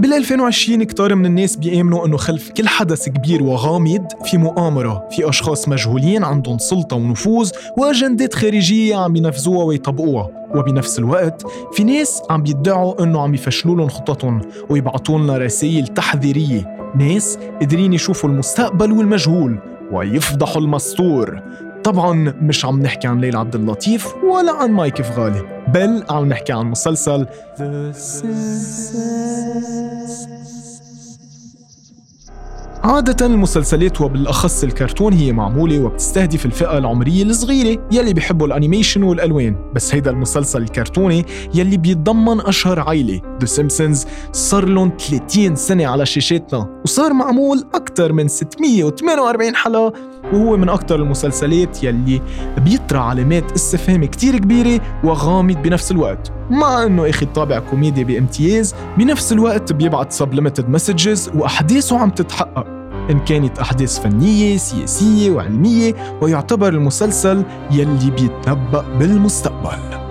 بال 2020 كتار من الناس بيآمنوا إنه خلف كل حدث كبير وغامض في مؤامرة، في أشخاص مجهولين عندهم سلطة ونفوذ وأجندات خارجية عم ينفذوها ويطبقوها، وبنفس الوقت في ناس عم بيدعوا إنه عم يفشلوا لهم خططهم ويبعتوا لنا رسائل تحذيرية، ناس قادرين يشوفوا المستقبل والمجهول ويفضحوا المستور. طبعا مش عم نحكي عن ليلى عبد اللطيف ولا عن مايك فغالي بل عم نحكي عن مسلسل عادة المسلسلات وبالأخص الكرتون هي معمولة وبتستهدف الفئة العمرية الصغيرة يلي بيحبوا ال animation والألوان بس هيدا المسلسل الكرتوني يلي بيتضمن أشهر عائلة The Simpsons صار لهم 30 سنة على شاشاتنا وصار معمول أكثر من 648 حلقة وهو من أكثر المسلسلات يلي بيطرح علامات استفهام كتير كبيرة وغامض بنفس الوقت. مع إنه أخد طابع كوميدي بامتياز بنفس الوقت بيبعت subliminal messages وأحداثه عم تتحقق. إن كانت أحداث فنية سياسية وعلمية ويعتبر المسلسل يلي بيتنبأ بالمستقبل.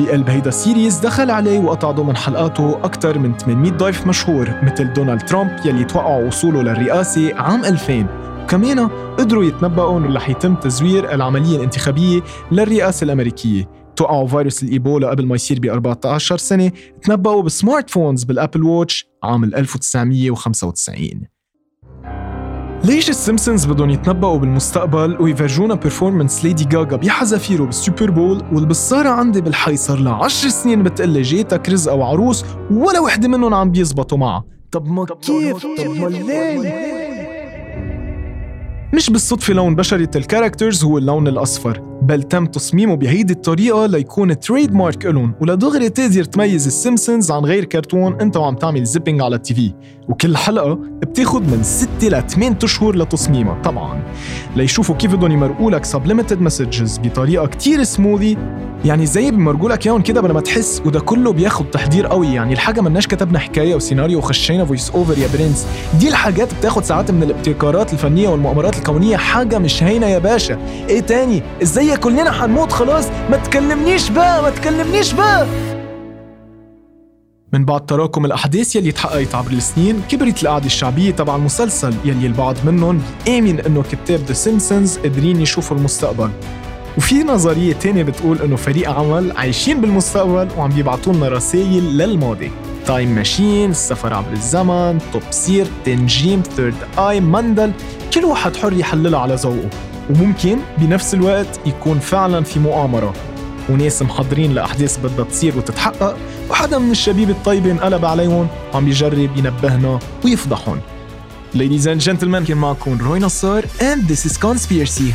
بقلب هيدا السيريز دخل عليه وقطع ضمن حلقاته أكثر من 800 ضيف مشهور مثل دونالد ترامب يلي توقع وصوله للرئاسة عام 2000 وكمان قدروا يتنبؤوا إنه رح يتم تزوير العملية الانتخابية للرئاسة الأمريكية. توقعوا فيروس الإيبولا قبل ما يصير ب 14 سنة تنبؤوا ب smart phones بال Apple Watch عام 1995 ليش السيمبسونز بدهم يتنبؤوا بالمستقبل ويفرجونا ب performance ليدي جاجا بحذافيره بال Super Bowl والبصارة عندي بالحي صار لها 10 سنين بتقلي جاييتك رزقة وعروس ولا وحدة منهم عم بيزبطوا معها. طب ما كيف؟ طب ما ليه؟ مش بالصدفة لون بشرة ال characters هو اللون الأصفر. بل تم تصميمه بهيدي الطريقة ليكون trade mark إلهم ودغري تقدر تميز السيمبسونز عن غير كرتون. أنت وعم تعمل zapping على ال TV. وكل حلقة بتاخد من 6 ل 8 أشهر لتصميمها. طبعا. ليشوفوا كيف بدهم يمرقوا لك subliminal messages بطريقة كتير سموذي يعني زي بيمرقوا لك إياهم كده بلا ما تحس. وده كله بياخد تحضير قوي. يعني الحاجة مناش كتبنا حكاية وسيناريو وخشينا voice over يا برنس. دي الحاجات بتاخد ساعات من الابتكارات الفنية والمؤامرات الكونية. حاجة مش هينة يا باشا. إيه تاني؟ إزاي كلنا حنموت خلاص. ما تكلمنيش بقى ما تكلمنيش بقى من بعد تراكم الأحداث يلي تحققت عبر السنين كبرت القاعدة الشعبية تبع المسلسل يلي البعض منهم آمن إنه كتاب The Simpsons قادرين يشوفوا المستقبل. وفي نظرية تانية بتقول إنه فريق عمل عايشين بالمستقبل وعم بيبعتوا لنا رسائل للماضي. time machine، السفر عبر الزمن، top secret، تنجيم، third eye، مندل، كل واحد حر يحللها على ذوقه. وممكن بنفس الوقت يكون فعلا في مؤامرة. وناس محضرين لأحداث بدها تصير وتتحقق وحدا من الشبيب الطيبة انقلب عليهم وعم يجرب ينبهنا ويفضحهم. Ladies and gentlemen كان معكم روي نصار and this is Conspiracy.